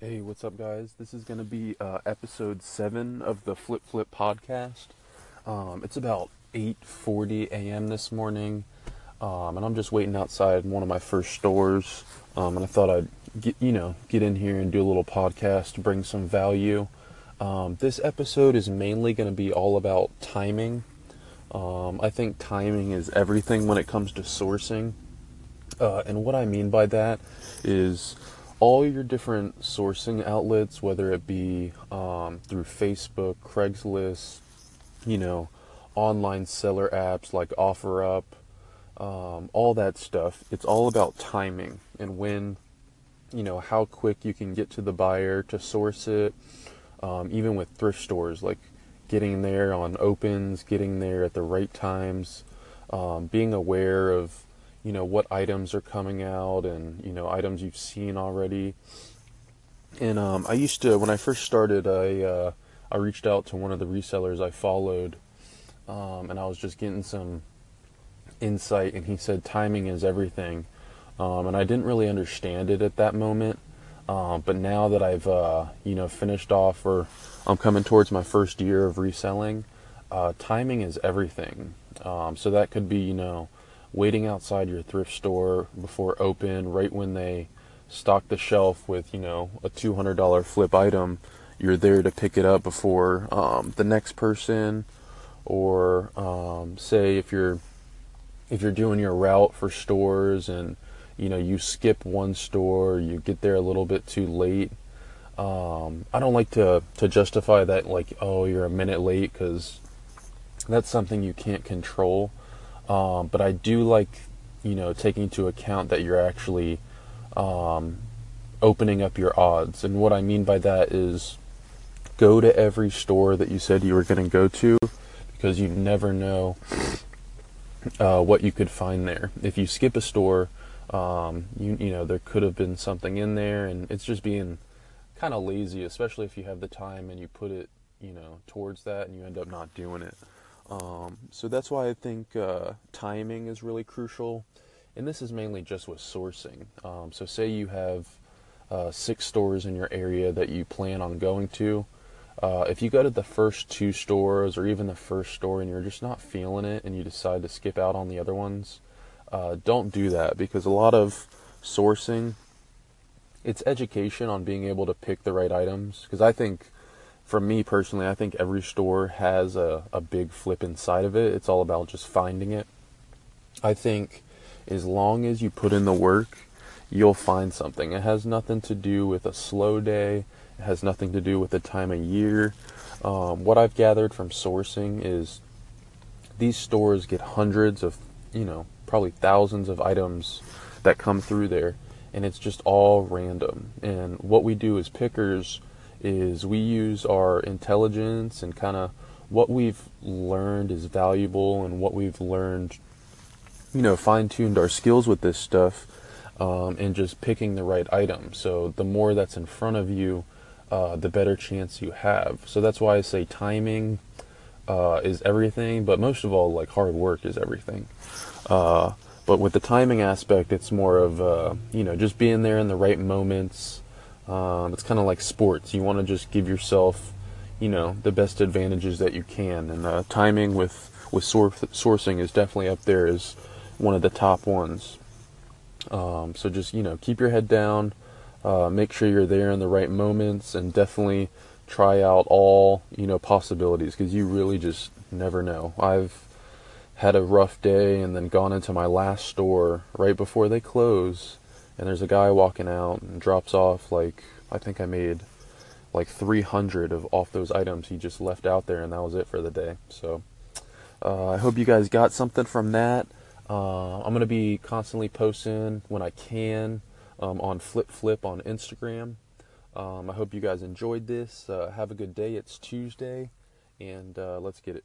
Hey, what's up, guys? This is going to be uh, episode seven of the Flip Flip podcast. Um, it's about 8:40 a.m. this morning, um, and I'm just waiting outside one of my first stores. Um, and I thought I'd get you know get in here and do a little podcast, to bring some value. Um, this episode is mainly going to be all about timing. Um, I think timing is everything when it comes to sourcing, uh, and what I mean by that is all your different sourcing outlets, whether it be um, through Facebook, Craigslist, you know, online seller apps like OfferUp, um, all that stuff. It's all about timing and when, you know, how quick you can get to the buyer to source it. Um, even with thrift stores, like getting there on opens, getting there at the right times, um, being aware of you know what items are coming out and you know items you've seen already. And um, I used to when I first started, I uh, I reached out to one of the resellers I followed, um, and I was just getting some insight, and he said timing is everything, um, and I didn't really understand it at that moment. Um, but now that I've uh, you know finished off, or I'm coming towards my first year of reselling, uh, timing is everything. Um, so that could be you know waiting outside your thrift store before open, right when they stock the shelf with, you know, a $200 flip item, you're there to pick it up before um, the next person. Or um, say if you're if you're doing your route for stores and you know you skip one store, you get there a little bit too late. Um, I don't like to to justify that like oh you're a minute late because that's something you can't control. Um, but I do like, you know, taking into account that you're actually um, opening up your odds. And what I mean by that is go to every store that you said you were going to go to because you never know uh, what you could find there. If you skip a store, um, you you know there could have been something in there, and it's just being kind of lazy, especially if you have the time and you put it you know towards that, and you end up not doing it. Um, so that's why I think uh, timing is really crucial. And this is mainly just with sourcing. Um, so, say you have uh, six stores in your area that you plan on going to. Uh, if you go to the first two stores or even the first store and you're just not feeling it and you decide to skip out on the other ones, uh, don't do that because a lot of sourcing, it's education on being able to pick the right items. Because I think for me personally, I think every store has a, a big flip inside of it. It's all about just finding it. I think as long as you put in the work, you'll find something. It has nothing to do with a slow day, it has nothing to do with the time of year. Um, what I've gathered from sourcing is these stores get hundreds of, you know, probably thousands of items that come through there, and it's just all random. And what we do as pickers is we use our intelligence and kind of what we've learned is valuable and what we've learned, you know, fine tuned our skills with this stuff um, and just picking the right item. So the more that's in front of you, uh, the better chance you have. So that's why I say timing uh, is everything, but most of all, like hard work is everything. Uh, but with the timing aspect, it's more of, uh, you know, just being there in the right moments um, it's kind of like sports. You want to just give yourself, you know, the best advantages that you can. And uh, timing with with sor- sourcing is definitely up there as one of the top ones. Um, so just you know, keep your head down. Uh, make sure you're there in the right moments, and definitely try out all you know possibilities because you really just never know. I've had a rough day and then gone into my last store right before they close and there's a guy walking out and drops off like I think I made like 300 of off those items he just left out there, and that was it for the day. So uh, I hope you guys got something from that. Uh, I'm gonna be constantly posting when I can um, on Flip Flip on Instagram. Um, I hope you guys enjoyed this. Uh, have a good day. It's Tuesday, and uh, let's get it.